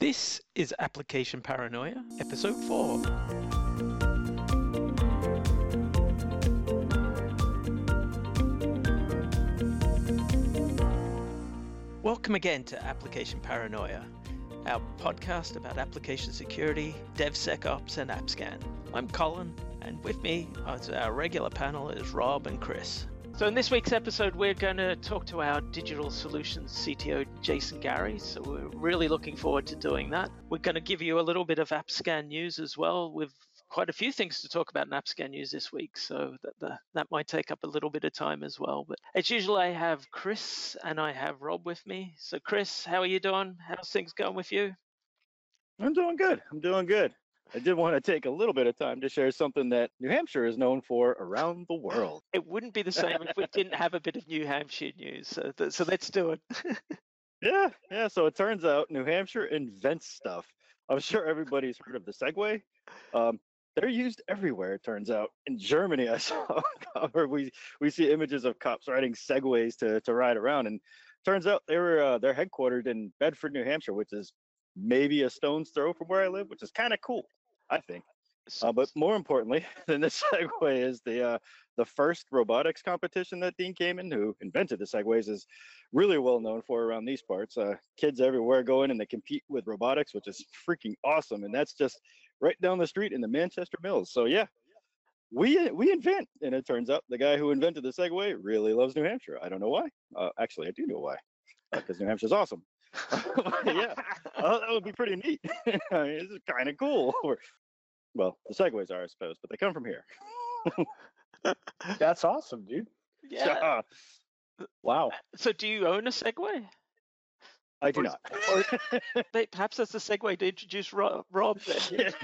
This is Application Paranoia, Episode 4. Welcome again to Application Paranoia, our podcast about application security, DevSecOps, and AppScan. I'm Colin, and with me, as our regular panel, is Rob and Chris. So, in this week's episode, we're going to talk to our digital solutions CTO, Jason Gary. So, we're really looking forward to doing that. We're going to give you a little bit of AppScan news as well. We've quite a few things to talk about in AppScan news this week, so that, that, that might take up a little bit of time as well. But as usual, I have Chris and I have Rob with me. So, Chris, how are you doing? How's things going with you? I'm doing good. I'm doing good. I did want to take a little bit of time to share something that New Hampshire is known for around the world. It wouldn't be the same if we didn't have a bit of New Hampshire news. So, th- so let's do it. yeah, yeah. So it turns out New Hampshire invents stuff. I'm sure everybody's heard of the Segway. Um, they're used everywhere. It turns out in Germany, I saw. We we see images of cops riding segways to to ride around, and turns out they were uh, they're headquartered in Bedford, New Hampshire, which is maybe a stone's throw from where I live, which is kind of cool. I think. Uh, but more importantly than the Segway is the uh, the first robotics competition that Dean Kamen, who invented the Segways, is really well known for around these parts. Uh, kids everywhere go in and they compete with robotics, which is freaking awesome. And that's just right down the street in the Manchester Mills. So yeah, we we invent, and it turns out the guy who invented the Segway really loves New Hampshire. I don't know why. Uh, actually, I do know why, because New Hampshire's awesome. yeah, oh, that would be pretty neat. I mean, this is kind of cool. well, the segways are, I suppose, but they come from here. That's awesome, dude. Yeah. wow. Uh, so, do you own a Segway? I do not. Perhaps that's the segue to introduce Rob. Rob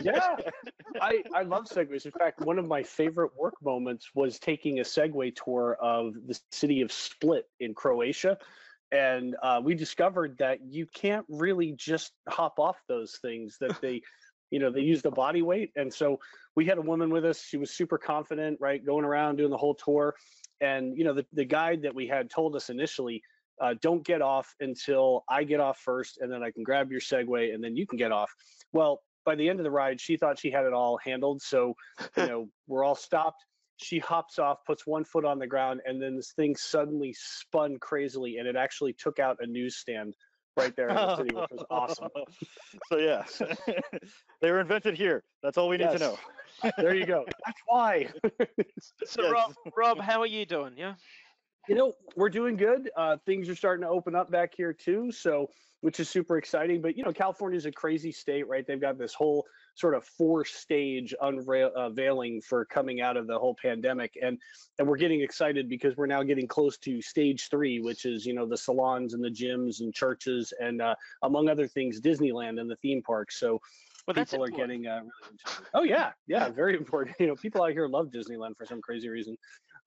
yeah, I, I love segways. In fact, one of my favorite work moments was taking a Segway tour of the city of Split in Croatia and uh, we discovered that you can't really just hop off those things that they you know they use the body weight and so we had a woman with us she was super confident right going around doing the whole tour and you know the, the guide that we had told us initially uh, don't get off until i get off first and then i can grab your segway and then you can get off. Well by the end of the ride she thought she had it all handled so you know we're all stopped she hops off, puts one foot on the ground, and then this thing suddenly spun crazily, and it actually took out a newsstand right there in the city, which was awesome. So yeah, they were invented here. That's all we need yes. to know. there you go. That's why. so yes. Rob, Rob, how are you doing? Yeah. You know, we're doing good. Uh, things are starting to open up back here too, so which is super exciting. But you know, California is a crazy state, right? They've got this whole sort of four-stage unveiling for coming out of the whole pandemic, and and we're getting excited because we're now getting close to stage three, which is you know the salons and the gyms and churches and uh, among other things, Disneyland and the theme parks. So well, people are getting uh, really. Oh yeah, yeah, very important. You know, people out here love Disneyland for some crazy reason.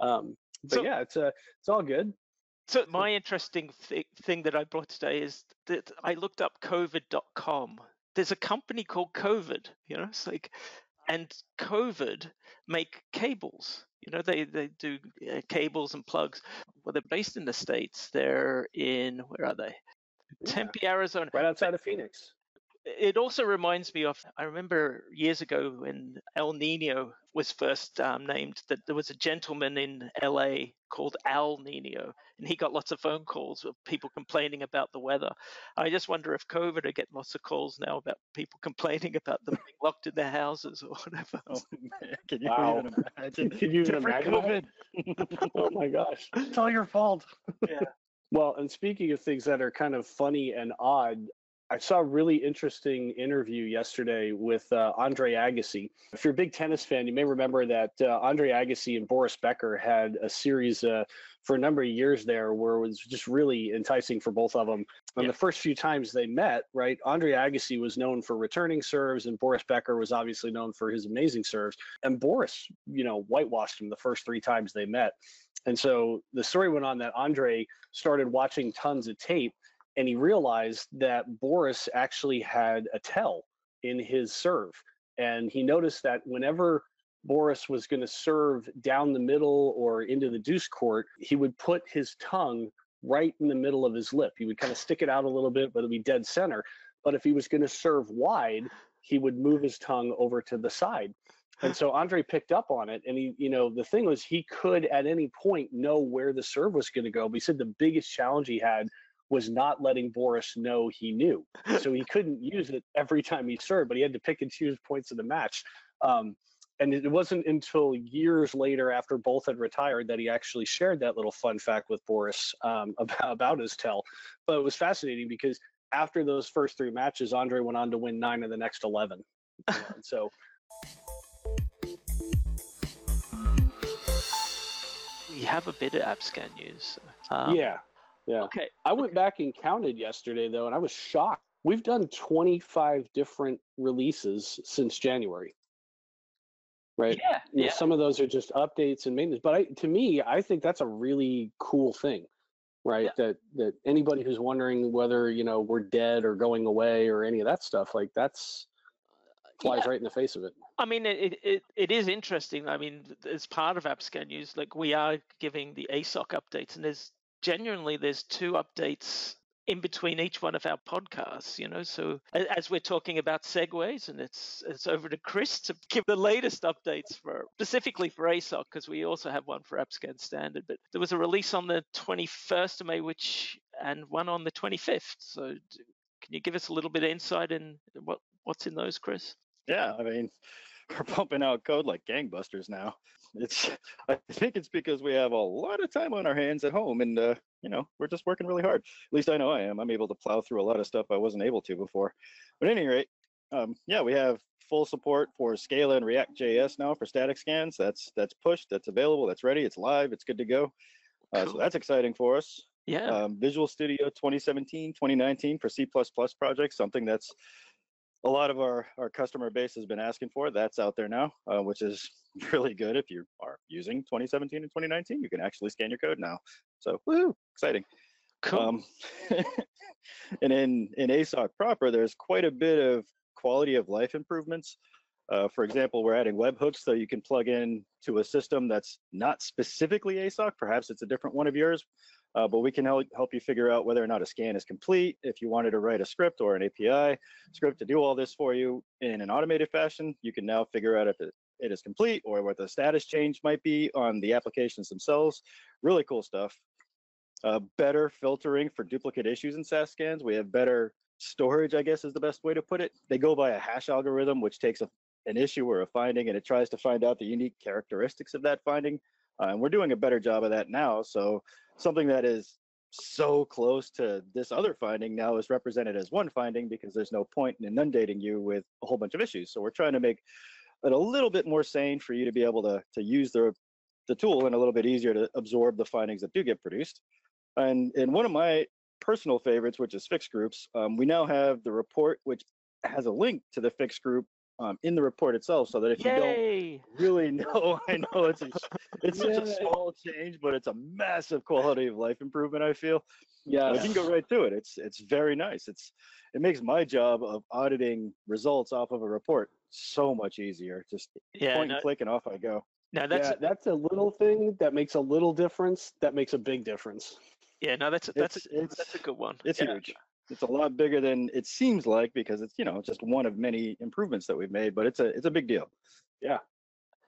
Um, but so, yeah, it's uh, it's all good. So my interesting th- thing that I brought today is that I looked up COVID.com. There's a company called COVID. You know, it's like, and COVID make cables. You know, they they do uh, cables and plugs. Well, they're based in the states. They're in where are they? Yeah. Tempe, Arizona. Right outside of Phoenix it also reminds me of I remember years ago when El Nino was first um, named that there was a gentleman in LA called Al Nino, and he got lots of phone calls of people complaining about the weather. I just wonder if COVID will get lots of calls now about people complaining about them being locked in their houses or whatever. Oh, Can you wow. even imagine? Can you even imagine COVID? oh my gosh! It's all your fault. Yeah. Well, and speaking of things that are kind of funny and odd, I saw a really interesting interview yesterday with uh, Andre Agassi. If you're a big tennis fan, you may remember that uh, Andre Agassi and Boris Becker had a series uh, for a number of years there where it was just really enticing for both of them. And yeah. the first few times they met, right, Andre Agassi was known for returning serves, and Boris Becker was obviously known for his amazing serves. And Boris, you know, whitewashed him the first three times they met. And so the story went on that Andre started watching tons of tape and he realized that Boris actually had a tell in his serve. And he noticed that whenever Boris was going to serve down the middle or into the deuce court, he would put his tongue right in the middle of his lip. He would kind of stick it out a little bit, but it'd be dead center. but if he was going to serve wide, he would move his tongue over to the side. And so Andre picked up on it. And he, you know, the thing was he could at any point know where the serve was going to go. But he said the biggest challenge he had was not letting Boris know he knew. So he couldn't use it every time he served, but he had to pick and choose points of the match. Um, and it wasn't until years later, after both had retired, that he actually shared that little fun fact with Boris um, about, about his tell. But it was fascinating because after those first three matches, Andre went on to win nine of the next 11. And so we have a bit of AppScan news. Um, yeah, yeah. Okay. I went back and counted yesterday though, and I was shocked. We've done 25 different releases since January. Right. Yeah. You know, Yeah. Some of those are just updates and maintenance, but I, to me, I think that's a really cool thing, right? Yeah. That that anybody who's wondering whether you know we're dead or going away or any of that stuff, like that's uh, flies Yeah. right in the face of it. I mean, it, it it is interesting. I mean, as part of AppScan News, like we are giving the ASOC updates, and there's genuinely there's two updates in between each one of our podcasts. You know, so as we're talking about segues, and it's it's over to Chris to give the latest updates for specifically for ASOC because we also have one for AppScan Standard. But there was a release on the 21st of May, which and one on the 25th. So can you give us a little bit of insight in what what's in those, Chris? Yeah, I mean, we're pumping out code like gangbusters now. It's I think it's because we have a lot of time on our hands at home, and uh, you know we're just working really hard. At least I know I am. I'm able to plow through a lot of stuff I wasn't able to before. But at any rate, um, yeah, we have full support for Scala and React JS now for static scans. That's that's pushed. That's available. That's ready. It's live. It's good to go. Uh, Cool. So that's exciting for us. Yeah. um, Visual Studio 2017, 2019 for C++ projects, something that's a lot of our, our customer base has been asking for. That's out there now, uh, which is really good. If you are using 2017 and 2019, you can actually scan your code now. So, woo, exciting. cool. Um, and in, in ASOC proper, there's quite a bit of quality of life improvements. Uh, for example, we're adding webhooks so you can plug in to a system that's not specifically ASOC. Perhaps it's a different one of yours, uh, but we can help, help you figure out whether or not a scan is complete. If you wanted to write a script or an API script to do all this for you in an automated fashion, you can now figure out if it, it is complete or what the status change might be on the applications themselves. Really cool stuff uh, better filtering for duplicate issues in SAST scans. We have better storage, I guess is the best way to put it. They go by a hash algorithm, which takes a, an issue or a finding and it tries to find out the unique characteristics of that finding. Uh, and we're doing a better job of that now. So something that is so close to this other finding now is represented as one finding because there's no point in inundating you with a whole bunch of issues. So we're trying to make it a little bit more sane for you to be able to, to use the, the tool and a little bit easier to absorb the findings that do get produced. And in one of my personal favorites, which is fixed groups, um, we now have the report, which has a link to the fixed group um, in the report itself, so that if you don't really know, I know it's a, it's such a small change, but it's a massive quality of life improvement. I feel. Yeah. You can go right to it. It's it's very nice. It's it makes my job of auditing results off of a report so much easier. Just Yeah, point no, and click and off I go. no, that's yeah, that's a little thing that makes a little difference. That makes a big difference. yeah, no, that's a, that's It's a, it's that's a good one. it's yeah. huge. It's a lot bigger than it seems like because it's you know just one of many improvements that we've made, but it's a it's a big deal. Yeah.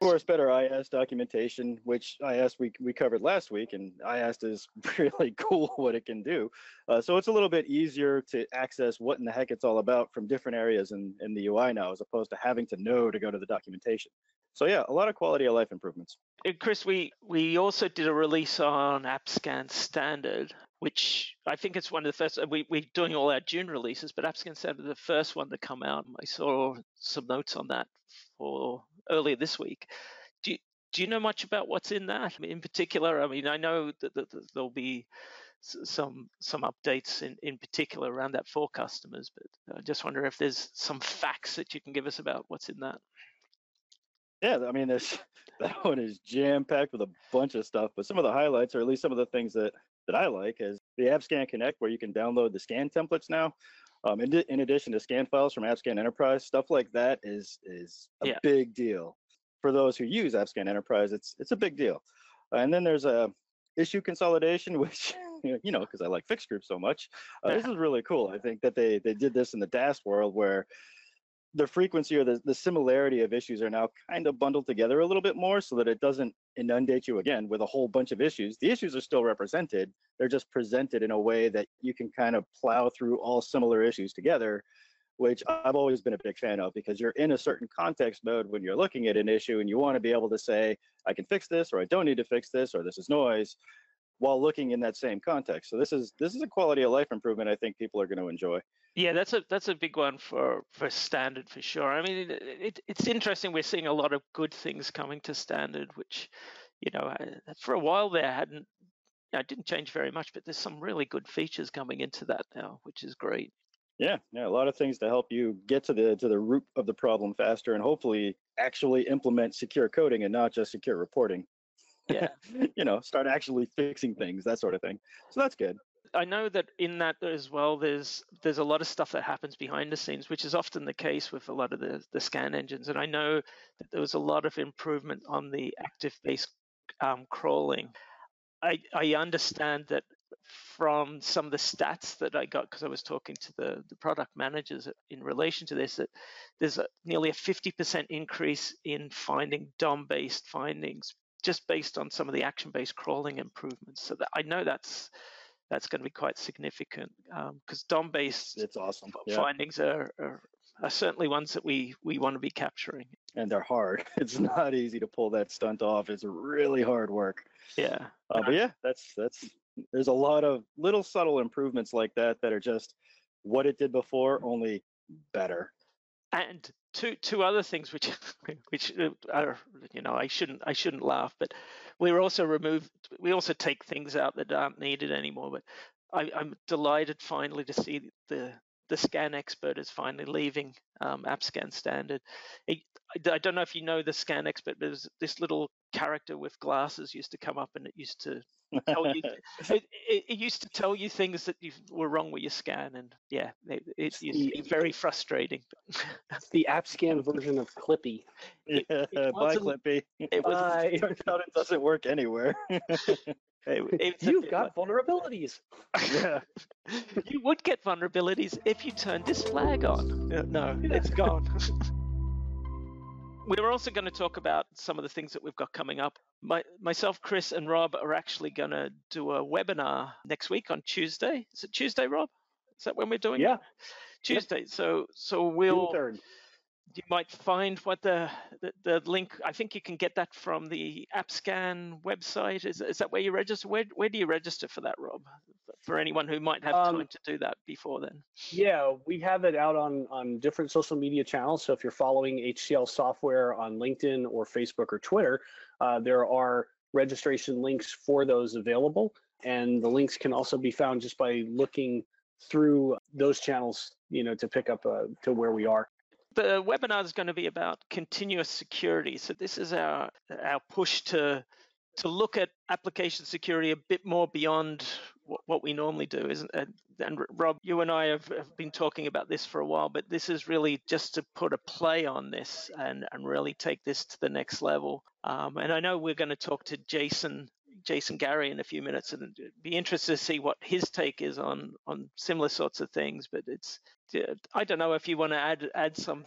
Of course, better IS documentation, which IAST we we covered last week, and IAST is really cool what it can do. Uh, so it's a little bit easier to access what in the heck it's all about from different areas in, in the UI now, as opposed to having to know to go to the documentation. So yeah, a lot of quality of life improvements. Chris, we we also did a release on AppScan Standard, which I think it's one of the first. uh, We we're doing all our June releases, but AppScan Standard the first one to come out. I saw some notes on that for earlier this week. Do you, do you know much about what's in that in particular? I mean, I know that, that, that there'll be some some updates in, in particular around that for customers, but I just wonder if there's some facts that you can give us about what's in that. Yeah, I mean, there's that one is jam packed with a bunch of stuff, but some of the highlights, or at least some of the things that that I like, is the AppScan Connect, where you can download the scan templates now. Um, in, in addition to scan files from AppScan Enterprise, stuff like that is is a Yeah. big deal for those who use AppScan Enterprise. It's it's a big deal. Uh, and then there's a issue consolidation, which you know, because I like fixed group so much. Uh, this is really cool. I think that they they did this in the DAST world where the frequency or the, the similarity of issues are now kind of bundled together a little bit more so that it doesn't inundate you again with a whole bunch of issues. The issues are still represented, they're just presented in a way that you can kind of plow through all similar issues together, which I've always been a big fan of because you're in a certain context mode when you're looking at an issue and you want to be able to say, I can fix this or I don't need to fix this or this is noise while looking in that same context. So this is this is a quality of life improvement I think people are going to enjoy. Yeah, that's a that's a big one for for standard for sure. I mean, it, it, it's interesting. We're seeing a lot of good things coming to standard, which you know for a while there hadn't. You know, didn't change very much, but there's some really good features coming into that now, which is great. Yeah, yeah, a lot of things to help you get to the to the root of the problem faster, and hopefully actually implement secure coding and not just secure reporting yeah you know start actually fixing things that sort of thing so that's good I know that in that as well, there's there's a lot of stuff that happens behind the scenes, which is often the case with a lot of the, the scan engines. And I know that there was a lot of improvement on the active base um, crawling. I I understand that from some of the stats that I got because I was talking to the, the product managers in relation to this that there's a, nearly a 50% increase in finding DOM based findings just based on some of the action-based crawling improvements. So that I know that's that's going to be quite significant because um, DOM-based it's awesome. Yeah. findings are, are, are certainly ones that we we want to be capturing. And they're hard. It's not easy to pull that stunt off. It's really hard work. Yeah. Uh, but yeah, that's that's there's a lot of little subtle improvements like that that are just what it did before, only better. And two two other things which which uh, are you know I shouldn't I shouldn't laugh, but we're also remove we also take things out that aren't needed anymore. But I, am delighted finally to see the the scan expert is finally leaving um, AppScan standard. It, I, don't know if you know the scan expert, but this little character with glasses used to come up and it used to tell you it, it, it, used to tell you things that you were wrong with your scan and yeah it, it's, it's very frustrating. it's the app scan version of clippy. Yeah, bye clippy. it was turns out it doesn't work anywhere You've got vulnerabilities. Yeah. you would get vulnerabilities if you turned this flag on. No, it's gone. We're also going to talk about some of the things that we've got coming up. My, myself, Chris, and Rob are actually going to do a webinar next week on Tuesday. Is it Tuesday, Rob? Is that when we're doing yeah. it? Tuesday. Yep. So so we'll you might find what the, the, the link. I think you can get that from the AppScan website. Is is that where you register? Where where do you register for that, Rob? For anyone who might have um, time to do that before then. Yeah, we have it out on on different social media channels. So if you're following HCL Software on LinkedIn or Facebook or Twitter, uh, there are registration links for those available, and the links can also be found just by looking through those channels you know to pick up uh, to where we are the webinar is going to be about continuous security. So this is our our push to to look at application security a bit more beyond what, what we normally do, isn't it? And Rob, you and I have, have, been talking about this for a while, but this is really just to put a play on this and, and really take this to the next level. Um, and I know we're going to talk to Jason Jason Gary in a few minutes and be interested to see what his take is on on similar sorts of things. But it's I don't know if you want to add add some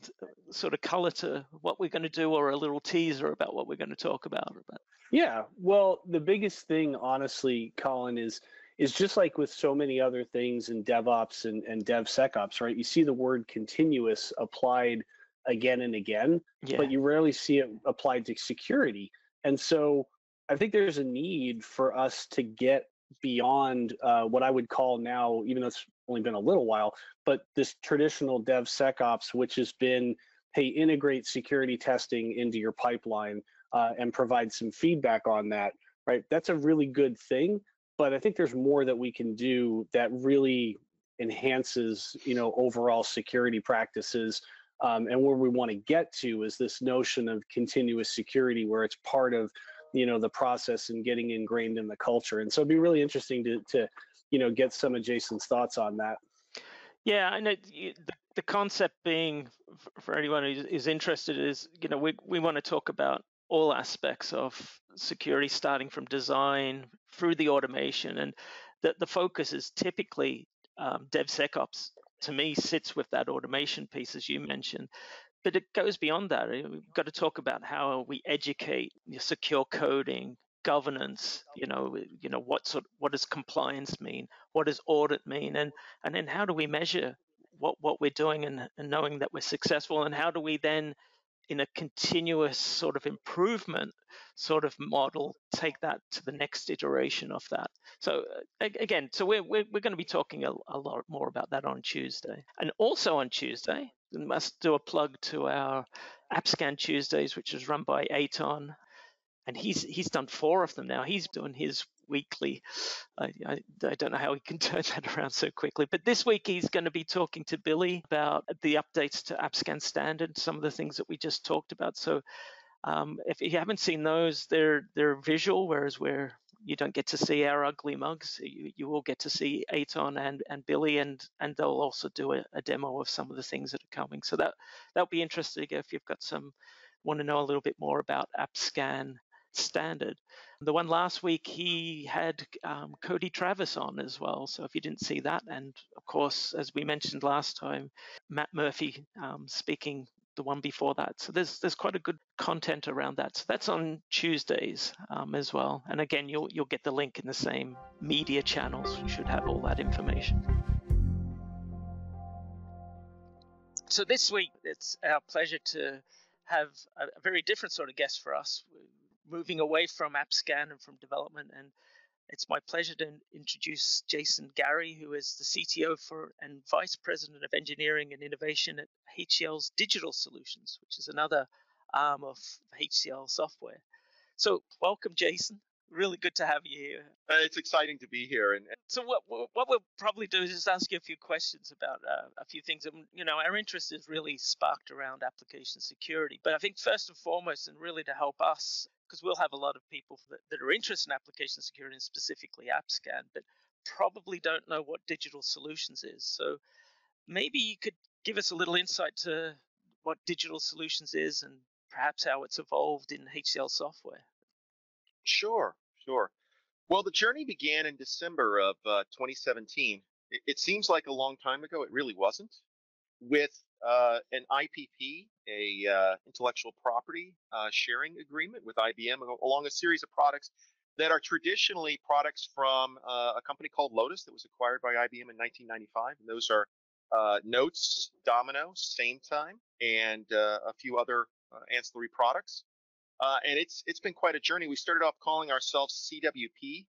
sort of color to what we're going to do or a little teaser about what we're going to talk about. But. Yeah, well, the biggest thing, honestly, Colin, is is just like with so many other things in DevOps and, and DevSecOps, right? You see the word continuous applied again and again, yeah. but you rarely see it applied to security. And so I think there's a need for us to get beyond uh, what I would call now, even though it's only been a little while, but this traditional DevSecOps, which has been, hey, integrate security testing into your pipeline uh, and provide some feedback on that, right? That's a really good thing, but I think there's more that we can do that really enhances, you know, overall security practices. Um, and where we want to get to is this notion of continuous security, where it's part of you know the process and getting ingrained in the culture. And so it'd be really interesting to to you know get some of jason's thoughts on that. Yeah and it, the, the concept being for anyone who's, who's interested is you know we, we want to talk about all aspects of security starting from design through the automation. And the, the focus is typically um, DevSecOps to me sits with that automation piece, as you mentioned. But it goes beyond that. We've got to talk about how we educate secure coding, governance. You know, you know what sort, what does compliance mean? What does audit mean? And and then how do we measure what what we're doing and, and knowing that we're successful? And how do we then in a continuous sort of improvement sort of model take that to the next iteration of that so uh, again so we're, we're, we're going to be talking a, a, lot more about that on tuesday and also on tuesday must do a plug to our appscan tuesdays which is run by Eitan and he's he's done four of them now he's doing his weekly. I, I, I, don't know how he can turn that around so quickly. But this week he's going to be talking to Billy about the updates to AppScan Standard, some of the things that we just talked about. So um, if you haven't seen those, they're they're visual, whereas we're you don't get to see our ugly mugs. You, you will get to see Eitan and, and Billy, and and they'll also do a, a demo of some of the things that are coming. So that that'll be interesting if you've got some want to know a little bit more about AppScan standard. The one last week, he had um, Cody Travis on as well. So if you didn't see that, and of course, as we mentioned last time, Matt Murphy um, speaking the one before that. So there's there's quite a good content around that. So that's on Tuesdays um, as well. And again, you'll you'll get the link in the same media channels. You should have all that information. So this week, it's our pleasure to have a, very different sort of guest for us moving away from AppScan and from development. And it's my pleasure to introduce Jason Gary, who is the CTO for and Vice President of Engineering and Innovation at HCL's Digital Solutions, which is another arm of HCL software. So, welcome, Jason. Really good to have you here. Uh, it's exciting to be here. And so, what what we'll probably do is just ask you a few questions about uh, a few things. And you know, our interest is really sparked around application security. But I think first and foremost, and really to help us because we'll have a lot of people that, that are interested in application security and specifically AppScan, but probably don't know what digital solutions is. So maybe you could give us a little insight to what digital solutions is and perhaps how it's evolved in HCL software. Sure, sure. Well, the journey began in December of uh, 2017. It, it seems like a long time ago. It really wasn't. With uh, an IPP, a uh, intellectual property uh, sharing agreement with IBM, along a series of products that are traditionally products from uh, a company called Lotus that was acquired by IBM in 1995. And those are uh, Notes, Domino, Sametime, and a few other ancillary products. Uh, and it's it's been quite a journey. We started off calling ourselves CWP,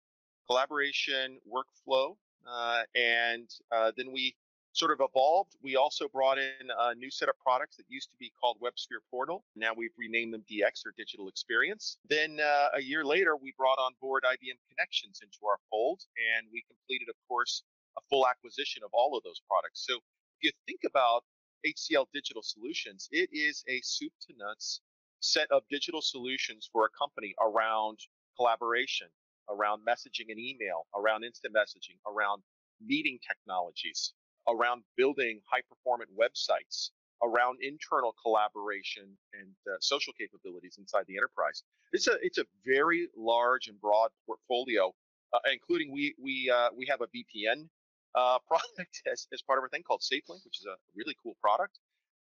Collaboration Workflow, uh, and uh, then we sort of evolved. We also brought in a new set of products that used to be called WebSphere Portal. Now we've renamed them DX or Digital Experience. Then uh, a year later, we brought on board IBM Connections into our fold, and we completed, of course, a full acquisition of all of those products. So if you think about HCL Digital Solutions, it is a soup to nuts set of digital solutions for a company around collaboration, around messaging and email, around instant messaging, around meeting technologies, around building high performant websites, around internal collaboration and uh, social capabilities inside the enterprise. It's a it's a very large and broad portfolio, uh, including we we uh, we have a VPN uh, product as, as part of our thing called SafeLinx, which is a really cool product,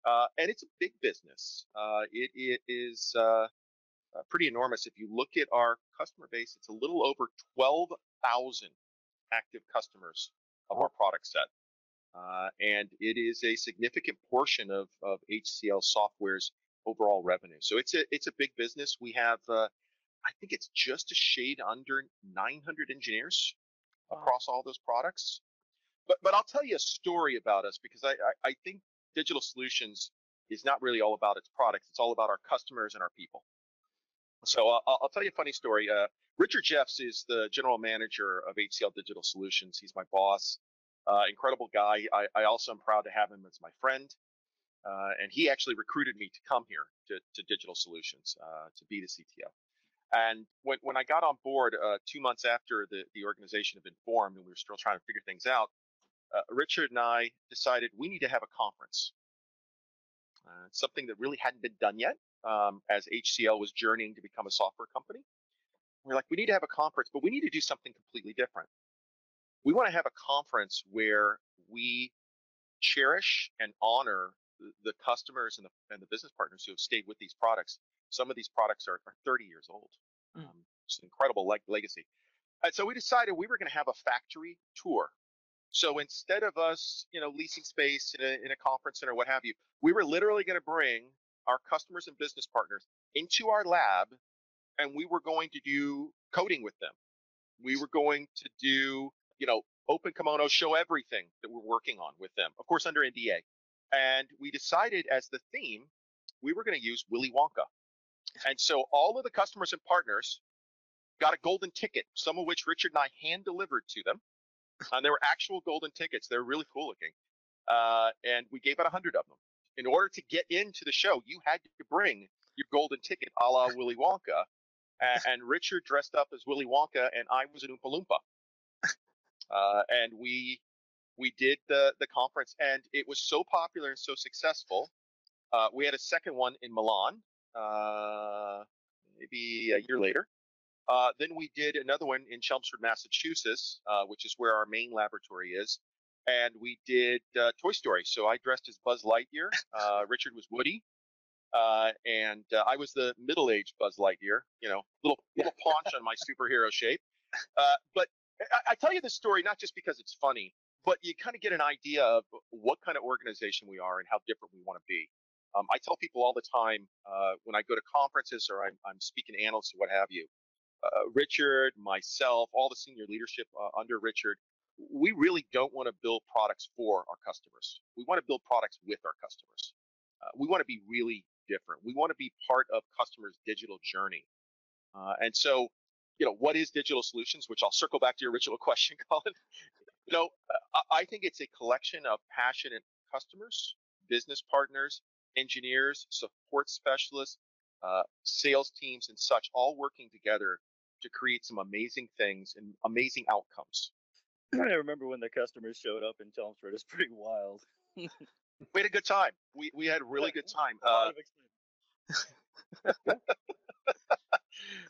uh, and it's a big business. Uh, it, it is pretty enormous. If you look at our customer base, it's a little over twelve thousand active customers of our product set. Uh, and it is a significant portion of, of HCL Software's overall revenue. So it's a it's a big business. We have uh, I think it's just a shade under 900 engineers wow. across all those products. But but I'll tell you a story about us because I, I, I think digital solutions is not really all about its products. It's all about our customers and our people. So uh, I'll, tell you a funny story. Uh, Richard Jefts is the general manager of HCL Digital Solutions. He's my boss. Uh, incredible guy. I, I, also am proud to have him as my friend. Uh, and he actually recruited me to come here to, to Digital Solutions uh, to be the CTO. And when, when I got on board uh, two months after the, the organization had been formed and we were still trying to figure things out, uh, Richard and I decided we need to have a conference. Uh, something that really hadn't been done yet um, as HCL was journeying to become a software company. We're like, we need to have a conference, but we need to do something completely different we want to have a conference where we cherish and honor the, the customers and the, and the business partners who have stayed with these products. Some of these products are, are 30 years old. Mm. Um, it's an incredible leg- legacy. And so we decided we were going to have a factory tour. So instead of us, you know, leasing space in a, in a conference center, what have you, we were literally going to bring our customers and business partners into our lab and we were going to do coding with them. We were going to do, you know, open kimono, show everything that we're working on with them, of course, under NDA. And we decided as the theme, we were going to use Willy Wonka. And so all of the customers and partners got a golden ticket, some of which Richard and I hand delivered to them. And they were actual golden tickets. They're really cool looking. Uh, and we gave out a hundred of them. In order to get into the show, you had to bring your golden ticket, a la Willy Wonka. And, and Richard dressed up as Willy Wonka, and I was an Oompa Loompa. Uh, and we we did the the conference, and it was so popular and so successful. Uh, we had a second one in Milan, uh, maybe a year later. Uh, then we did another one in Chelmsford, Massachusetts, uh, which is where our main laboratory is. And we did uh, Toy Story. So I dressed as Buzz Lightyear. Uh, Richard was Woody. Uh, and uh, I was the middle-aged Buzz Lightyear, you know, little little paunch on my superhero shape. Uh, but I, I tell you this story not just because it's funny, but you kind of get an idea of what kind of organization we are and how different we want to be. Um, I tell people all the time uh, when I go to conferences or I'm, I'm speaking to analysts or what have you, Richard, myself, all the senior leadership uh, under Richard, we really don't want to build products for our customers. We want to build products with our customers. Uh, we want to be really different. We want to be part of customers' digital journey. Uh, and so, you know, what is digital solutions? Which I'll circle back to your original question, Colin. you know, I think it's a collection of passionate customers, business partners, engineers, support specialists, uh, sales teams, and such, all working together to create some amazing things and amazing outcomes. I remember when the customers showed up in Chelmsford. It's pretty wild. we had a good time. We we had a really good time. A lot Uh, of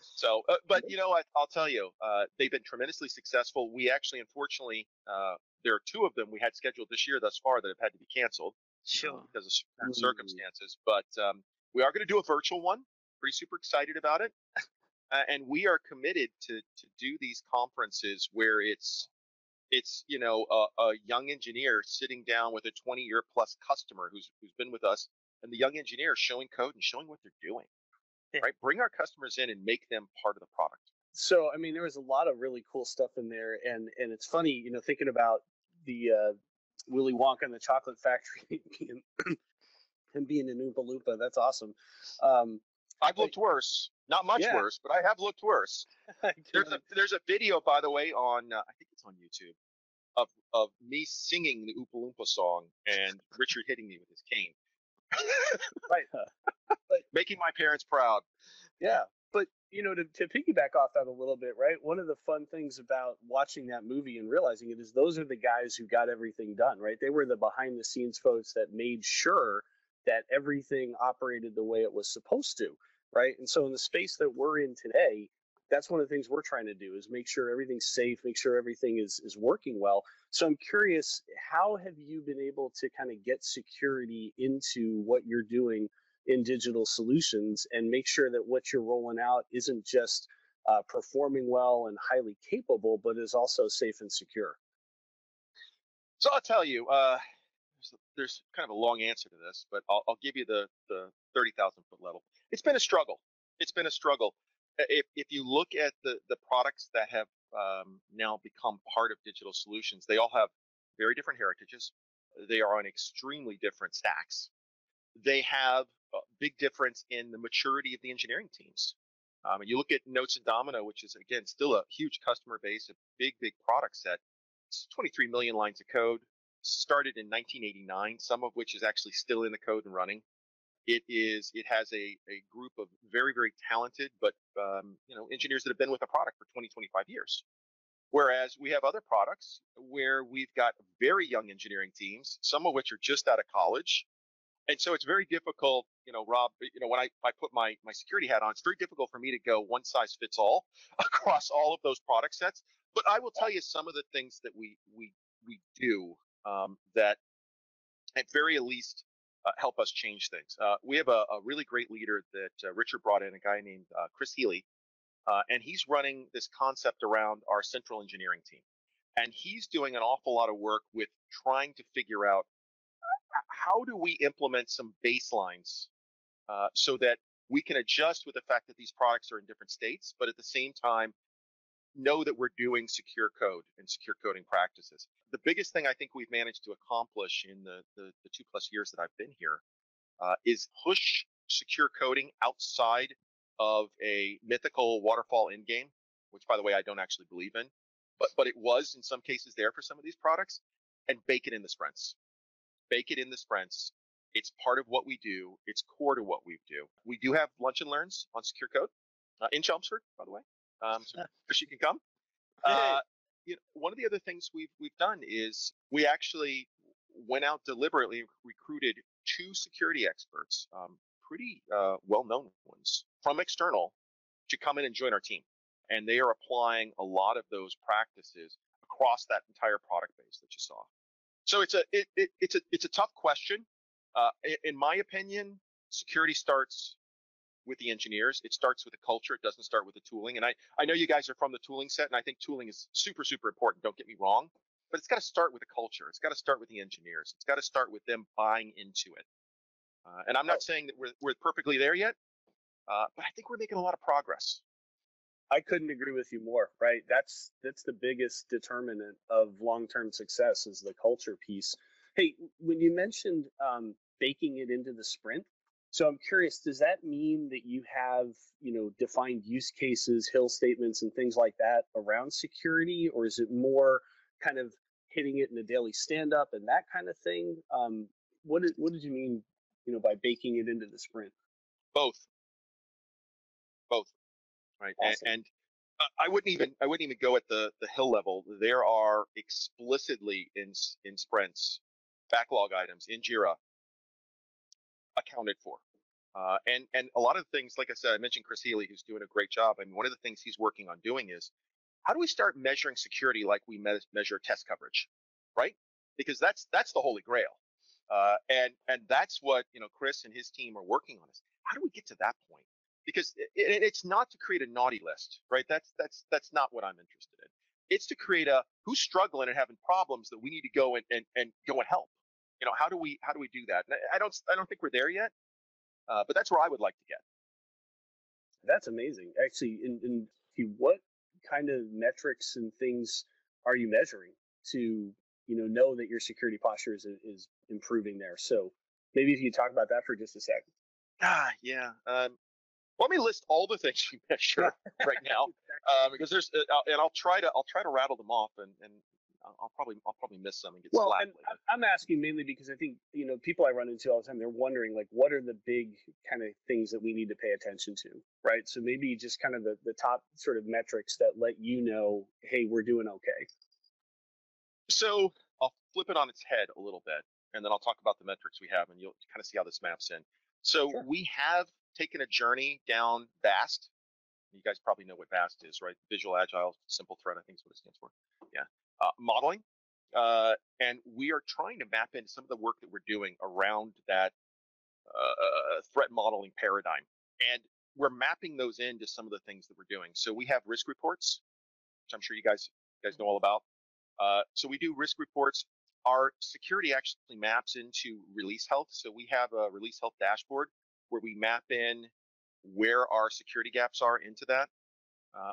so, uh, but you know what? I'll tell you, uh, they've been tremendously successful. We actually, unfortunately, uh, there are two of them we had scheduled this year thus far that have had to be canceled Sure. because of certain Mm. circumstances. But um, we are going to do a virtual one. Pretty super excited about it. Uh, and we are committed to to do these conferences where it's it's you know a, a young engineer sitting down with a 20 year plus customer who's who's been with us, and the young engineer showing code and showing what they're doing. Yeah. Right, bring our customers in and make them part of the product. so i mean there was a lot of really cool stuff in there and and it's funny you know thinking about the uh willy wonka and the chocolate factory being him being an oompa loompa that's awesome um I've looked worse, not much Yeah. worse, but I have looked worse. There's a there's a video, by the way, on uh, I think it's on YouTube, of of me singing the Oompa Loompa song and Richard hitting me with his cane. right making my parents proud. Yeah, but you know, to, to piggyback off that a little bit, right? One of the fun things about watching that movie and realizing it is those are the guys who got everything done, right? They were the behind the scenes folks that made sure that everything operated the way it was supposed to, right? And so in the space that we're in today, that's one of the things we're trying to do is make sure everything's safe, make sure everything is is working well. So I'm curious, how have you been able to kind of get security into what you're doing in digital solutions and make sure that what you're rolling out isn't just uh, performing well and highly capable, but is also safe and secure. So I'll tell you, uh, there's, kind of a long answer to this, but I'll, I'll give you the the thirty thousand foot level. It's been a struggle. It's been a struggle. If if you look at the the products that have um, now become part of digital solutions, they all have very different heritages. They are on extremely different stacks. They have a big difference in the maturity of the engineering teams. Um, and you look at Notes and Domino, which is again still a huge customer base, a big big product set. It's 23 million lines of code. Started in 1989, some of which is actually still in the code and running. It is. It has a, a group of very very talented, but um, you know engineers that have been with the product for 20 25 years. Whereas we have other products where we've got very young engineering teams, some of which are just out of college, and so it's very difficult, you know, Rob, you know, when I, I put my, my security hat on, it's very difficult for me to go one size fits all across all of those product sets. But I will tell you some of the things that we, we, we do um, that at very least uh, help us change things. Uh, we have a, a, really great leader that uh, Richard brought in, a guy named uh, Chris Healy, uh, and he's running this concept around our central engineering team. And he's doing an awful lot of work with trying to figure out how do we implement some baselines so that we can adjust with the fact that these products are in different states, but at the same time, know that we're doing secure code and secure coding practices. The biggest thing I think we've managed to accomplish in the, the, the two plus years that I've been here uh, is push secure coding outside of a mythical waterfall in game, which by the way, I don't actually believe in, but, but it was in some cases there for some of these products and bake it in the sprints bake it in the sprints. It's part of what we do. It's core to what we do. We do have lunch and learns on Secure Code uh, in Chelmsford, by the way. Um, so she can come. Uh, you know, one of the other things we've we've done is we actually went out deliberately and recruited two security experts, um, pretty uh, well-known ones from external, to come in and join our team, and they are applying a lot of those practices across that entire product base that you saw. So it's a it, it, it's a it's a tough question. Uh, in my opinion, security starts with the engineers. It starts with the culture. It doesn't start with the tooling. And I I know you guys are from the tooling set, and I think tooling is super super important. Don't get me wrong, but it's got to start with the culture. It's got to start with the engineers. It's got to start with them buying into it. Uh, and I'm not saying that we're we're perfectly there yet, uh, but I think we're making a lot of progress. I couldn't agree with you more, right? That's that's the biggest determinant of long-term success is the culture piece. Hey, when you mentioned um, baking it into the sprint, so I'm curious, does that mean that you have, you know, defined use cases, hill statements, and things like that around security, or is it more kind of hitting it in a daily stand-up and that kind of thing? Um, what did what did you mean, you know, by baking it into the sprint? Both. Both right? Awesome. And, and I wouldn't even I wouldn't even go at the the hill level. There are explicitly in in sprints backlog items in Jira accounted for. Uh, and and a lot of the things, like I said, I mentioned Chris Healy, who's doing a great job. I mean, one of the things he's working on doing is how do we start measuring security like we me- measure test coverage, right? Because that's that's the holy grail, uh, and and that's what you know Chris and his team are working on. Is how do we get to that point? because it, it's not to create a naughty list, right? That's that's that's not what I'm interested in. It's to create a who's struggling and having problems that we need to go and, and, and go and help. You know, how do we how do we do that? And I don't I don't think we're there yet, uh, but that's where I would like to get. That's amazing. Actually, in, in what kind of metrics and things are you measuring to you know know that your security posture is is improving there? So maybe if you talk about that for just a second. Ah, yeah. Um, let me list all the things we measure right now, uh, because there's, uh, and I'll try to, I'll try to rattle them off, and and I'll probably, I'll probably miss some and get well, and I'm asking mainly because I think you know people I run into all the time. They're wondering like, what are the big kind of things that we need to pay attention to, right? So maybe just kind of the the top sort of metrics that let you know, hey, we're doing okay. So I'll flip it on its head a little bit, and then I'll talk about the metrics we have, and you'll kind of see how this maps in. So sure. we have taken a journey down VAST. You guys probably know what VAST is, right? Visual Agile Simple Threat, I think is what it stands for. Yeah. Uh, modeling. Uh, and we are trying to map in some of the work that we're doing around that uh, threat modeling paradigm. And we're mapping those into some of the things that we're doing. So we have risk reports, which I'm sure you guys you guys know all about. Uh, so we do risk reports. Our security actually maps into release health. So we have a release health dashboard where we map in where our security gaps are into that. Uh,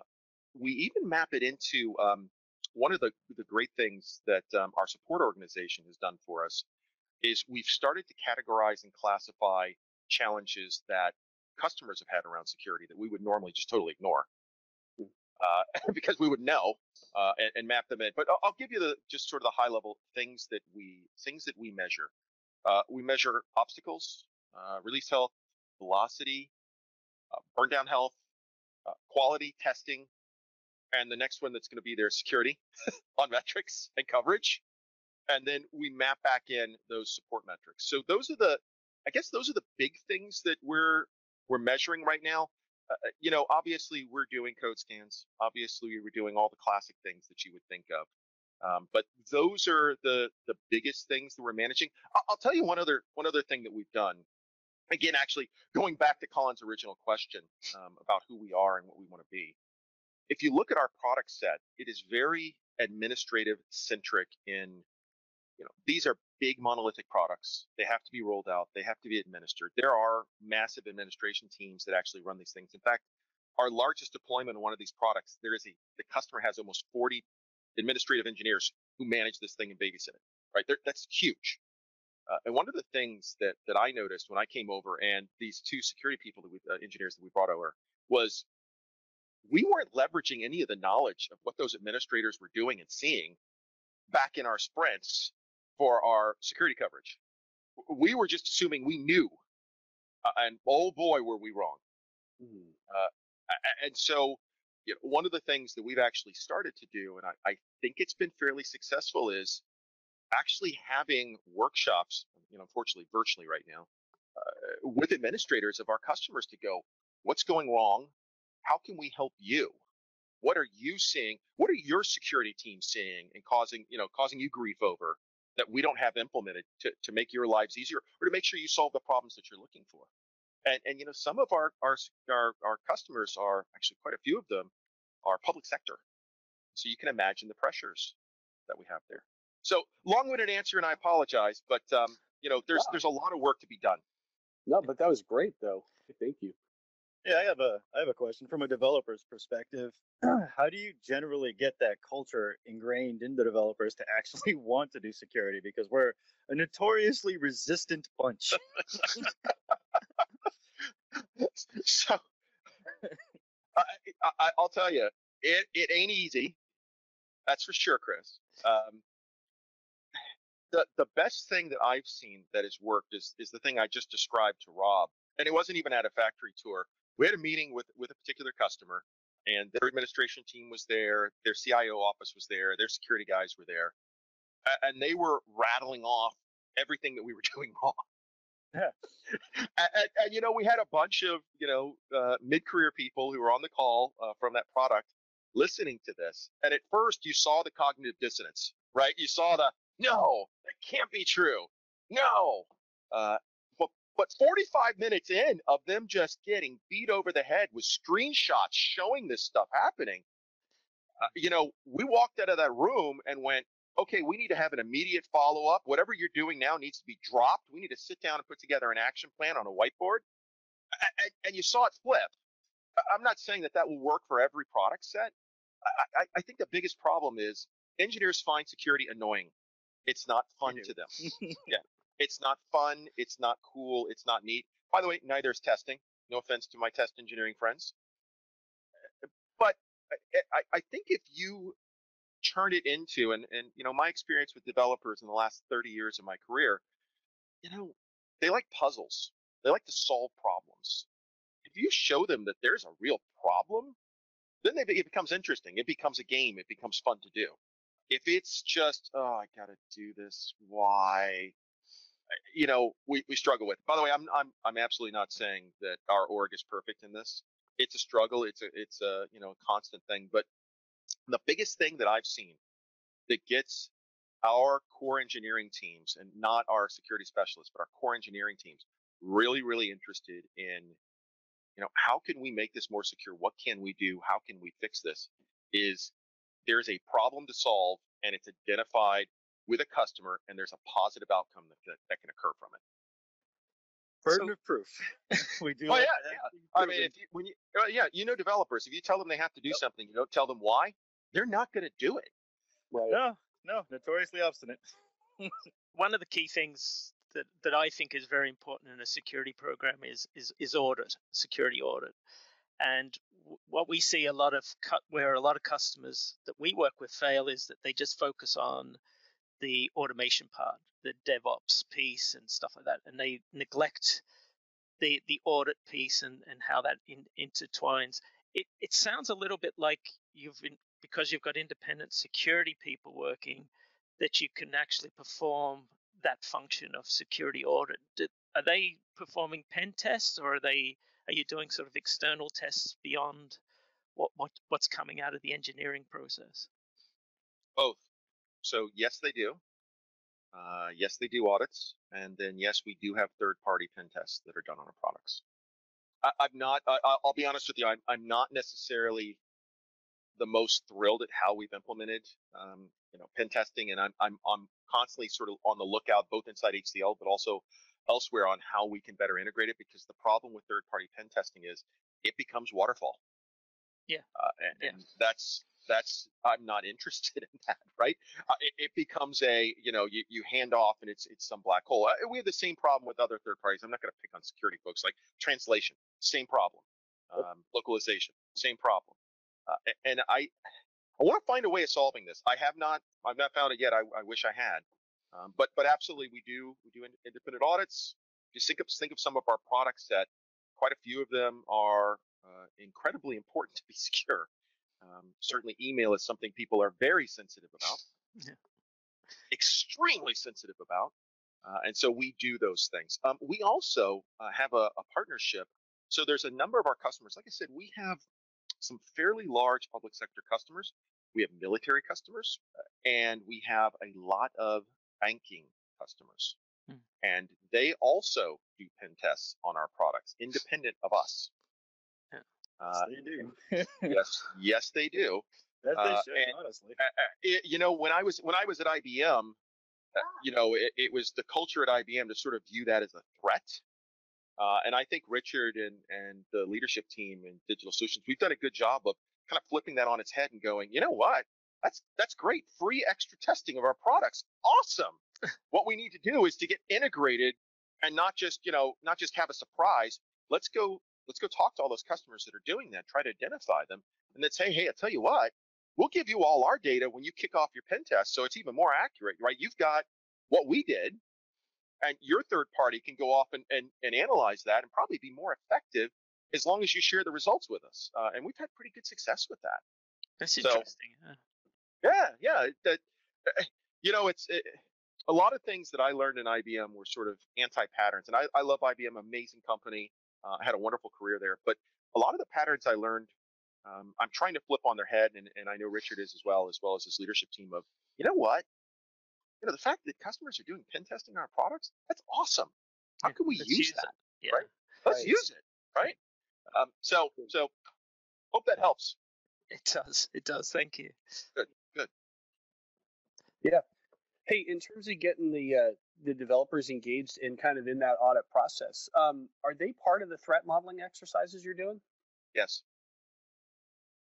we even map it into um, one of the, the great things that um, our support organization has done for us is we've started to categorize and classify challenges that customers have had around security that we would normally just totally ignore uh, because we would know uh, and, and, map them in. But I'll, I'll, give you the just sort of the high level things that we things that we measure. Uh, we measure obstacles, uh, release health, velocity, uh, burn down health, uh, quality testing, and the next one that's going to be there is security on metrics and coverage. And then we map back in those support metrics. So those are the I guess those are the big things that we're we're measuring right now. Uh, uh, you know, obviously we're doing code scans. Obviously we're doing all the classic things that you would think of. Um, but those are the the biggest things that we're managing. I'll, I'll tell you one other one other thing that we've done. Again, actually going back to Colin's original question um, about who we are and what we want to be. If you look at our product set, it is very administrative centric in you know these are big monolithic products. They have to be rolled out. They have to be administered. There are massive administration teams that actually run these things. In fact our largest deployment of one of these products there is a the customer has almost 40 administrative engineers who manage this thing and babysit it right? There, that's huge. Uh, and one of the things that that i noticed when i came over and these two security people that we uh, engineers that we brought over was we weren't leveraging any of the knowledge of what those administrators were doing and seeing back in our sprints for our security coverage. We were just assuming we knew, uh, and oh boy, were we wrong. Mm. Uh, and so, you know, one of the things that we've actually started to do, and I, I think it's been fairly successful, is actually having workshops. You know, unfortunately, virtually right now, uh, with administrators of our customers to go, what's going wrong? How can we help you? What are you seeing? What are your security teams seeing and causing, you know, causing you grief over that we don't have implemented to, to make your lives easier or to make sure you solve the problems that you're looking for? And, and you know, some of our, our, our, our customers are actually quite a few of them are public sector. So you can imagine the pressures that we have there. So long-winded answer, and I apologize, but um, you know, there's there's a lot of work to be done. No, but that was great though. Thank you. Yeah, I have a I have a question from a developer's perspective. How do you generally get that culture ingrained in the developers to actually want to do security? Because we're a notoriously resistant bunch. so I, I, will tell you, it it ain't easy. That's for sure, Chris. Um, the the best thing that I've seen that has worked is is the thing I just described to Rob, and it wasn't even at a factory tour we had a meeting with with a particular customer and their administration team was there their cio office was there their security guys were there and they were rattling off everything that we were doing wrong. Yeah. and, and, and, you know we had a bunch of you know uh, mid-career people who were on the call uh, from that product listening to this and at first you saw the cognitive dissonance right? You saw the no that can't be true. No. Uh, but 45 minutes in of them just getting beat over the head with screenshots showing this stuff happening, uh, you know, we walked out of that room and went, okay, we need to have an immediate follow up. Whatever you're doing now needs to be dropped. We need to sit down and put together an action plan on a whiteboard. And, and you saw it flip. I'm not saying that that will work for every product set. I, I, I think the biggest problem is engineers find security annoying. It's not fun to them. yeah. It's not fun. It's not cool. It's not neat. By the way, neither is testing. No offense to my test engineering friends. Uh, but I, I think if you turn it into, and, and, you know, my experience with developers in the last 30 years of my career, you know, they like puzzles. They like to solve problems. If you show them that there's a real problem, then they, it becomes interesting. It becomes a game. It becomes fun to do. If it's just, oh, I got to do this. Why? You know, we, we struggle with. By the way, I'm I'm I'm absolutely not saying that our org is perfect in this. It's a struggle. It's a it's a you know constant thing. But the biggest thing that I've seen that gets our core engineering teams and not our security specialists, but our core engineering teams really really interested in you know how can we make this more secure? What can we do? How can we fix this? Is there's a problem to solve and it's identified with a customer and there's a positive outcome that, that, that can occur from it. Burden so, of proof. we do. Oh yeah, yeah. I mean, if you, when you, uh, yeah, you know, developers. If you tell them they have to do yep. something, you don't tell them why. They're not going to do it. Right. No, no, notoriously obstinate. One of the key things that, that I think is very important in a security program is is is audit, security audit, and what we see a lot of cut where a lot of customers that we work with fail is that they just focus on the automation part, the DevOps piece and stuff like that, and they neglect the the audit piece and, and how that in, intertwines. It it sounds a little bit like you've been, because you've got independent security people working that you can actually perform that function of security audit. are they performing pen tests or are they are you doing sort of external tests beyond what, what what's coming out of the engineering process? Both. So yes, they do. Uh, yes, they do audits, and then yes, we do have third-party pen tests that are done on our products. I, am not. I, will be honest with you. I'm, I'm not necessarily the most thrilled at how we've implemented, um, you know, pen testing, and I'm I'm I'm constantly sort of on the lookout both inside HCL but also elsewhere on how we can better integrate it because the problem with third-party pen testing is it becomes waterfall. Yeah. Uh, and, yeah. and that's that's I'm not interested in that, right? Uh, it, it, becomes a you know you, you hand off and it's it's some black hole. Uh, we have the same problem with other third parties. I'm not going to pick on security folks like translation, same problem, um, localization, same problem, uh, and I I want to find a way of solving this. I have not I've not found it yet. I, I wish I had, um, but but absolutely we do we do independent audits. Just think of think of some of our products that quite a few of them are uh, incredibly important to be secure. Um, certainly, email is something people are very sensitive about, yeah. extremely sensitive about, uh, and so we do those things. Um, we also uh, have a, a, partnership. So there's a number of our customers. Like I said, we have some fairly large public sector customers. We have military customers, uh, and we have a lot of banking customers. Hmm. And they also do pen tests on our products, independent of us. Uh, they do. yes, yes, they do. That they uh, and, honestly. It, you know, when I was when I was at IBM, uh, you know, it, it, was the culture at IBM to sort of view that as a threat. Uh, and I think Richard and and the leadership team in digital solutions, we've done a good job of kind of flipping that on its head and going, you know what? That's that's great. Free extra testing of our products. Awesome. what we need to do is to get integrated and not just, you know, not just have a surprise. Let's go let's go talk to all those customers that are doing that, try to identify them, and then say, hey, I'll tell you what, we'll give you all our data when you kick off your pen test, so it's even more accurate, right? You've got what we did, and your third party can go off and, and, and analyze that and probably be more effective as long as you share the results with us. Uh, and we've had pretty good success with that. That's interesting. So, yeah, yeah. That, eh, you know, it's it, a lot of things that I learned in IBM were sort of anti-patterns, and I, I love IBM, amazing company. Uh, I had a wonderful career there, but a lot of the patterns I learned, um, I'm trying to flip on their head, and, and I know Richard is as well, as well as his leadership team. Of you know what, you know the fact that customers are doing pen testing on our products, that's awesome. How yeah, can we use, use that? Yeah. Right? Let's right. use it. Right. Um, so so hope that helps. It does. It does. Thank you. Good. Good. Yeah. Hey, in terms of getting the uh, the developers engaged in kind of in that audit process. Um, are they part of the threat modeling exercises you're doing? Yes.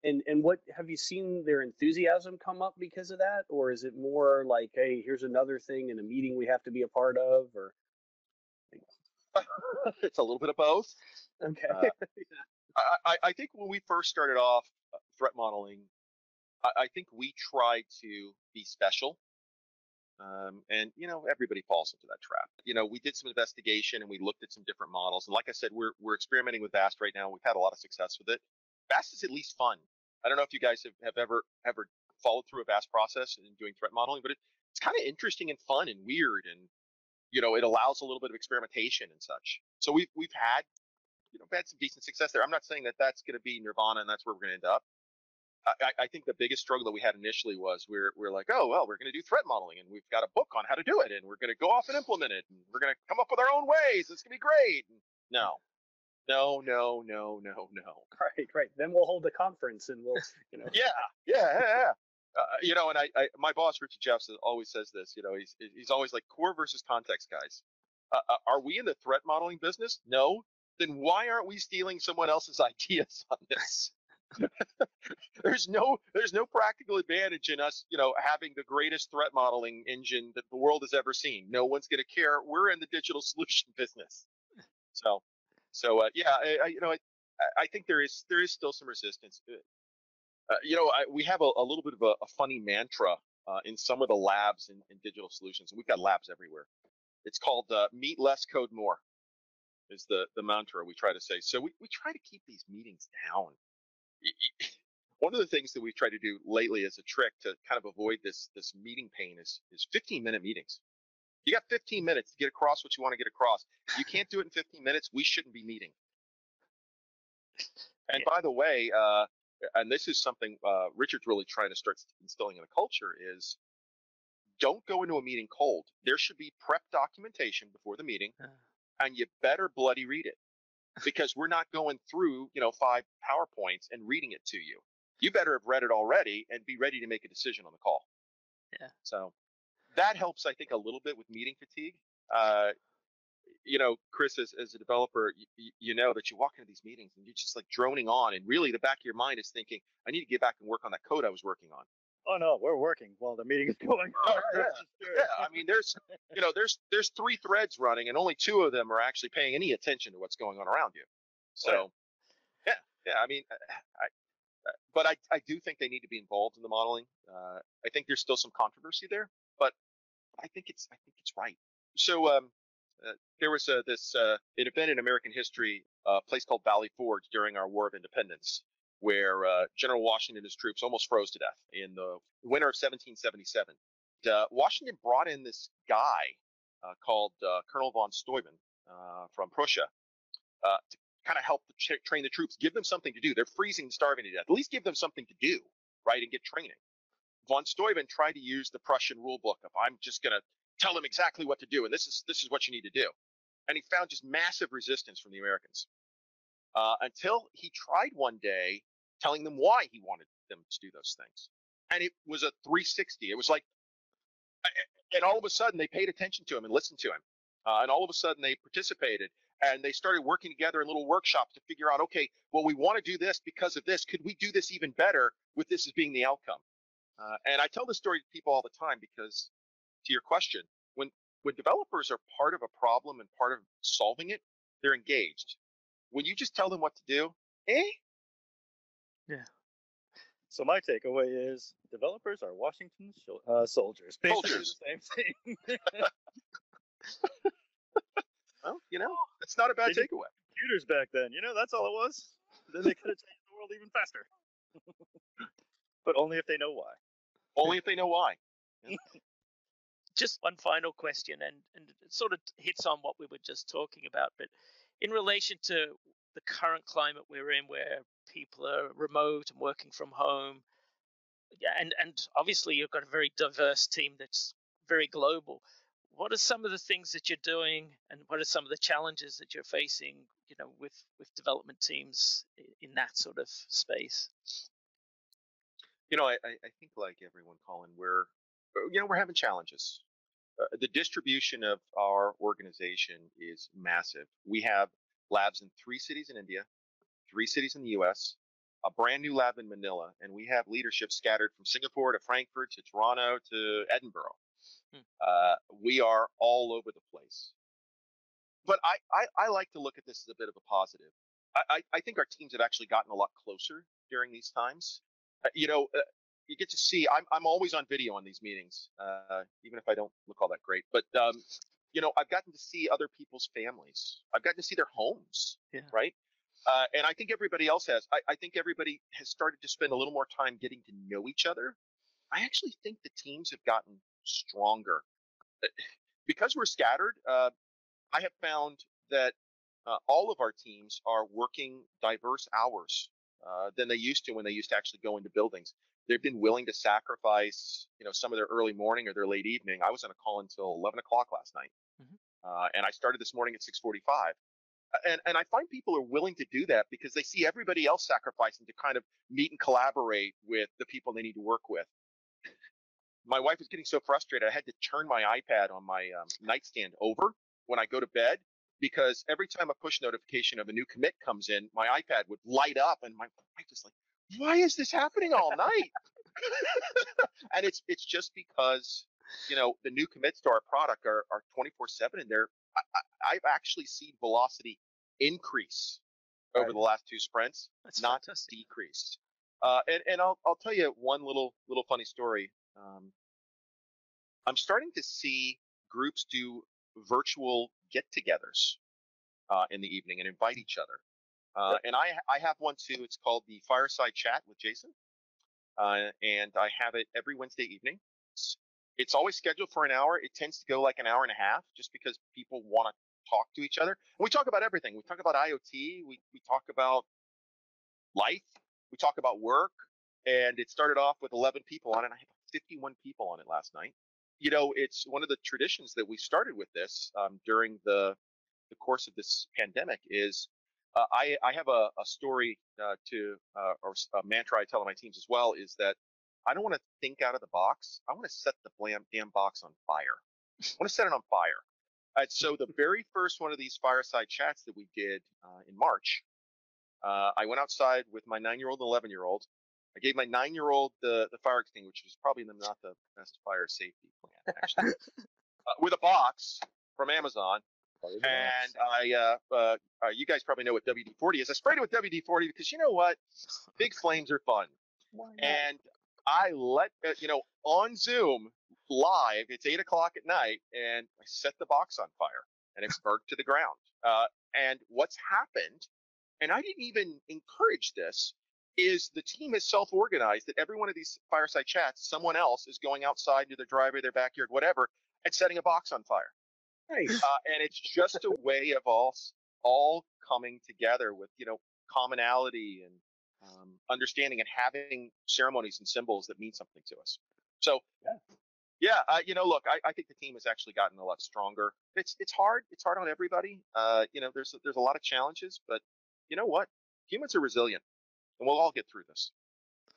And and what have you seen their enthusiasm come up because of that, or is it more like, hey, here's another thing in a meeting we have to be a part of, or? it's a little bit of both. Okay. Uh, I, I think when we first started off uh, threat modeling, I, I think we tried to be special um, and you know everybody falls into that trap. You know, we did some investigation and we looked at some different models. And like I said, we're we're experimenting with VAST right now. We've had a lot of success with it. VAST is at least fun. I don't know if you guys have, have ever ever followed through a VAST process and doing threat modeling, but it, it's kind of interesting and fun and weird, and you know it allows a little bit of experimentation and such. So we've we've had you know had some decent success there. I'm not saying that that's going to be nirvana and that's where we're going to end up. I, I, think the biggest struggle that we had initially was we're we're like, oh well, we're going to do threat modeling, and we've got a book on how to do it, and we're going to go off and implement it, and we're going to come up with our own ways. It's going to be great. And no, no, no, no, no, no. Right, right. Then we'll hold a conference, and we'll, you know. yeah, yeah, yeah, yeah. Uh, you know, and I, I, my boss Richard Jefts always says this. You know, he's he's always like core versus context, guys. Uh, uh, are we in the threat modeling business? No. Then why aren't we stealing someone else's ideas on this? there's no there's no practical advantage in us, you know, having the greatest threat modeling engine that the world has ever seen. No one's going to care. We're in the digital solution business. So, so uh, yeah, I, I, you know, I, I think there is there is still some resistance. Uh, uh you know, I, we have a, a, little bit of a, a funny mantra uh, in some of the labs in, in, digital solutions, we've got labs everywhere. It's called uh, "Meet Less, Code More." Is the the mantra we try to say. So we, we try to keep these meetings down one of the things that we've tried to do lately as a trick to kind of avoid this this meeting pain is is 15 minute meetings. You got 15 minutes to get across what you want to get across. If you can't do it in 15 minutes, we shouldn't be meeting. And Yeah. by the way, uh, and this is something uh, Richard's really trying to start instilling in the culture is don't go into a meeting cold. There should be prep documentation before the meeting, Uh. and you better bloody read it because we're not going through, you know, five PowerPoints and reading it to you. You better have read it already and be ready to make a decision on the call. Yeah. So that helps, I think, a little bit with meeting fatigue. Uh, you know, Chris, as, as a developer, you, you know that you walk into these meetings and you're just like droning on, and really the back of your mind is thinking, I need to get back and work on that code I was working on. Oh no, we're working while the meeting is going on. yeah, Yeah, I mean, there's, you know, there's there's three threads running, and only two of them are actually paying any attention to what's going on around you. So, yeah, yeah. I mean, I, I, but I, I do think they need to be involved in the modeling. Uh, I think there's still some controversy there, but I think it's I think it's right. So, um, uh, there was uh, this uh, an event in American history, a place called Valley Forge during our War of Independence, where uh, General Washington and his troops almost froze to death in the winter of 1777. Uh, Washington brought in this guy uh, called uh, Colonel von Steuben uh, from Prussia uh, to kind of help train the troops, give them something to do. They're freezing, and starving to death. At least give them something to do, right, and get training. Von Steuben tried to use the Prussian rule book of I'm just going to tell them exactly what to do, and this is this is what you need to do. And he found just massive resistance from the Americans uh, until he tried one day telling them why he wanted them to do those things. And it was a 360. It was like, and all of a sudden they paid attention to him and listened to him. Uh, and all of a sudden they participated and they started working together in little workshops to figure out, okay, well, we want to do this because of this. Could we do this even better with this as being the outcome? Uh, and I tell this story to people all the time because, to your question, when when developers are part of a problem and part of solving it, they're engaged. When you just tell them what to do, eh? So my takeaway is developers are Washington shol- uh, soldiers. Basically Soldiers. the same thing. Well, you know, it's not a bad They takeaway. Computers back then, you know, that's all it was. Then they could have changed the world even faster. but only if they know why. Only if they know why. just one final question, and, and it sort of hits on what we were just talking about, but in relation to the current climate we're in, where people are remote and working from home, yeah, and and obviously you've got a very diverse team that's very global. What are some of the things that you're doing, and what are some of the challenges that you're facing, you know, with with development teams in that sort of space? You know, I, I think like everyone, Colin, we're uh, you know we're having challenges. Uh, the distribution of our organization is massive. We have labs in three cities in India, three cities in the U.S., a brand new lab in Manila, and we have leadership scattered from Singapore to Frankfurt to Toronto to Edinburgh. Hmm. Uh, we are all over the place. But I, I, I like to look at this as a bit of a positive. I, I, I think our teams have actually gotten a lot closer during these times. Uh, you know, uh, you get to see. I'm I'm always on video on these meetings, uh, even if I don't look all that great. But um, you know, I've gotten to see other people's families. I've gotten to see their homes, Yeah. right? Uh, and I think everybody else has. I, I think everybody has started to spend a little more time getting to know each other. I actually think the teams have gotten stronger Uh, because we're scattered. Uh, I have found that uh, all of our teams are working diverse hours uh, than they used to when they used to actually go into buildings. They've been willing to sacrifice, you know, some of their early morning or their late evening. I was on a call until 11 o'clock last night, Mhm. uh, and I started this morning at 6:45. And and I find people are willing to do that because they see everybody else sacrificing to kind of meet and collaborate with the people they need to work with. My wife was getting so frustrated, I had to turn my iPad on my um, nightstand over when I go to bed because every time a push notification of a new commit comes in, my iPad would light up, and my wife was like, "Why is this happening all night?" and it's it's just because you know the new commits to our product are are 24/7, and they're I, I've actually seen velocity increase over the last two sprints, That's not fantastic. decrease. Uh, and and I'll I'll tell you one little little funny story. Um, I'm starting to see groups do virtual get-togethers uh, in the evening and invite each other. Uh, and I I have one too. It's called the Fireside Chat with Jason, uh, and I have it every Wednesday evening. It's, always scheduled for an hour. It tends to go like an hour and a half just because people want to talk to each other. And we talk about everything. We talk about IoT. We, we talk about life. We talk about work. And it started off with 11 people on it. I had 51 people on it last night. You know, it's one of the traditions that we started with this um, during the the course of this pandemic is uh, I, I have a, a story uh, to uh, or a mantra I tell my teams as well is that I don't want to think out of the box. I want to set the damn, damn box on fire. I want to set it on fire. And so the very first one of these fireside chats that we did uh, in March, uh, I went outside with my nine-year-old and eleven-year-old. I gave my nine-year-old the the fire extinguisher, which is probably not the best fire safety plan actually, uh, with a box from Amazon and I, uh, uh, uh, you guys probably know what WD-40 is. I sprayed it with WD-40 because you know what, big flames are fun. And I let uh, you know on Zoom live. It's eight o'clock at night, and I set the box on fire, and it's burnt to the ground. Uh, and what's happened, and I didn't even encourage this, is the team is self-organized. That every one of these fireside chats, someone else is going outside into their driveway, their backyard, whatever, and setting a box on fire. Nice. Uh, and it's just a way of all all coming together with you know commonality and um, understanding and having ceremonies and symbols that mean something to us. So yeah, yeah uh, you know, look, I, I, think the team has actually gotten a lot stronger. It's it's hard. It's hard on everybody. Uh, you know, there's there's a lot of challenges, but you know what? Humans are resilient, and we'll all get through this.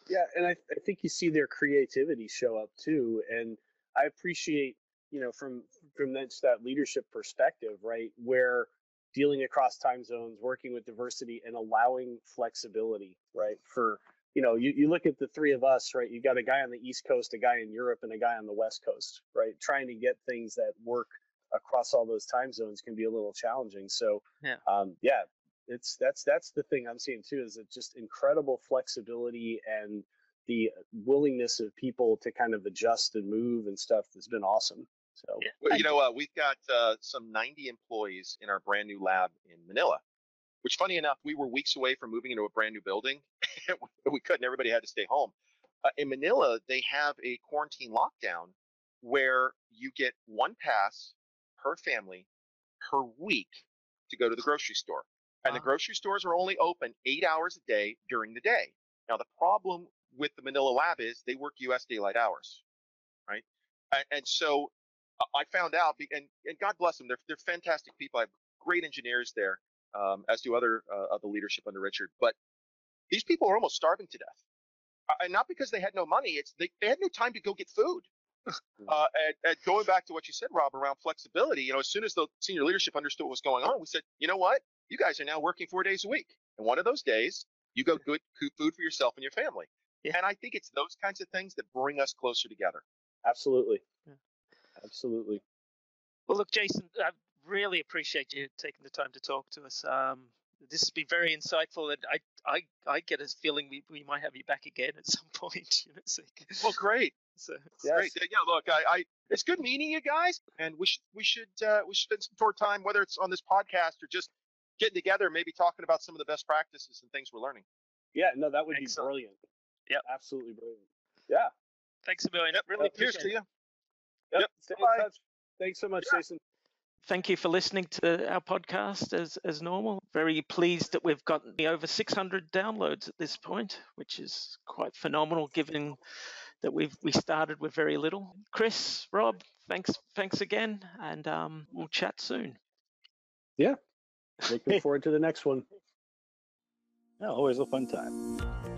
Yeah, and I, I think you see their creativity show up too, and I appreciate you know from from that, that leadership perspective right where dealing across time zones working with diversity and allowing flexibility right? For you know you, you look at the three of us right? You got a guy on the east coast a guy in europe and a guy on the west coast right? Trying to get things that work across all those time zones can be a little challenging. So yeah. um, yeah it's that's that's the thing i'm seeing too is it just incredible flexibility and the willingness of people to kind of adjust and move and stuff has been awesome so, well, you know, uh, we've got uh, some 90 employees in our brand new lab in Manila, which, funny enough, we were weeks away from moving into a brand new building. we couldn't, everybody had to stay home. Uh, in Manila, they have a quarantine lockdown where you get one pass per family per week to go to the grocery store. And wow. the grocery stores are only open eight hours a day during the day. Now, the problem with the Manila lab is they work US daylight hours, right? And, and so I found out, and, and God bless them, they're, they're fantastic people. I have great engineers there, um, as do other uh, of the leadership under Richard. But these people are almost starving to death, uh, and not because they had no money. It's they, they had no time to go get food. Uh, and, and, going back to what you said, Rob, around flexibility, you know, as soon as the senior leadership understood what was going on, we said, you know what, you guys are now working four days a week, and one of those days you go good food for yourself and your family. Yeah. And I think it's those kinds of things that bring us closer together. Absolutely. Yeah. Absolutely. Well, look, Jason, I really appreciate you taking the time to talk to us. Um, this has been very insightful, and I, I, I get a feeling we, we might have you back again at some point. You know, so, well, great. So yes. great. Yeah, look, I, I, it's good meeting you guys, and we should, we should, uh, we should spend some more time, whether it's on this podcast or just getting together, maybe talking about some of the best practices and things we're learning. Yeah, no, that would Excellent. be brilliant. Yeah, absolutely brilliant. Yeah. Thanks a million. Yep. Really Cheers to you. Yep. yep. Stay in touch. Thanks so much, Jason. Thank you for listening to our podcast as, as normal. Very pleased that we've got over 600 downloads at this point, which is quite phenomenal given that we've we started with very little. Chris, Rob, thanks thanks again, and um, we'll chat soon. Yeah, looking forward to the next one. Yeah, always a fun time.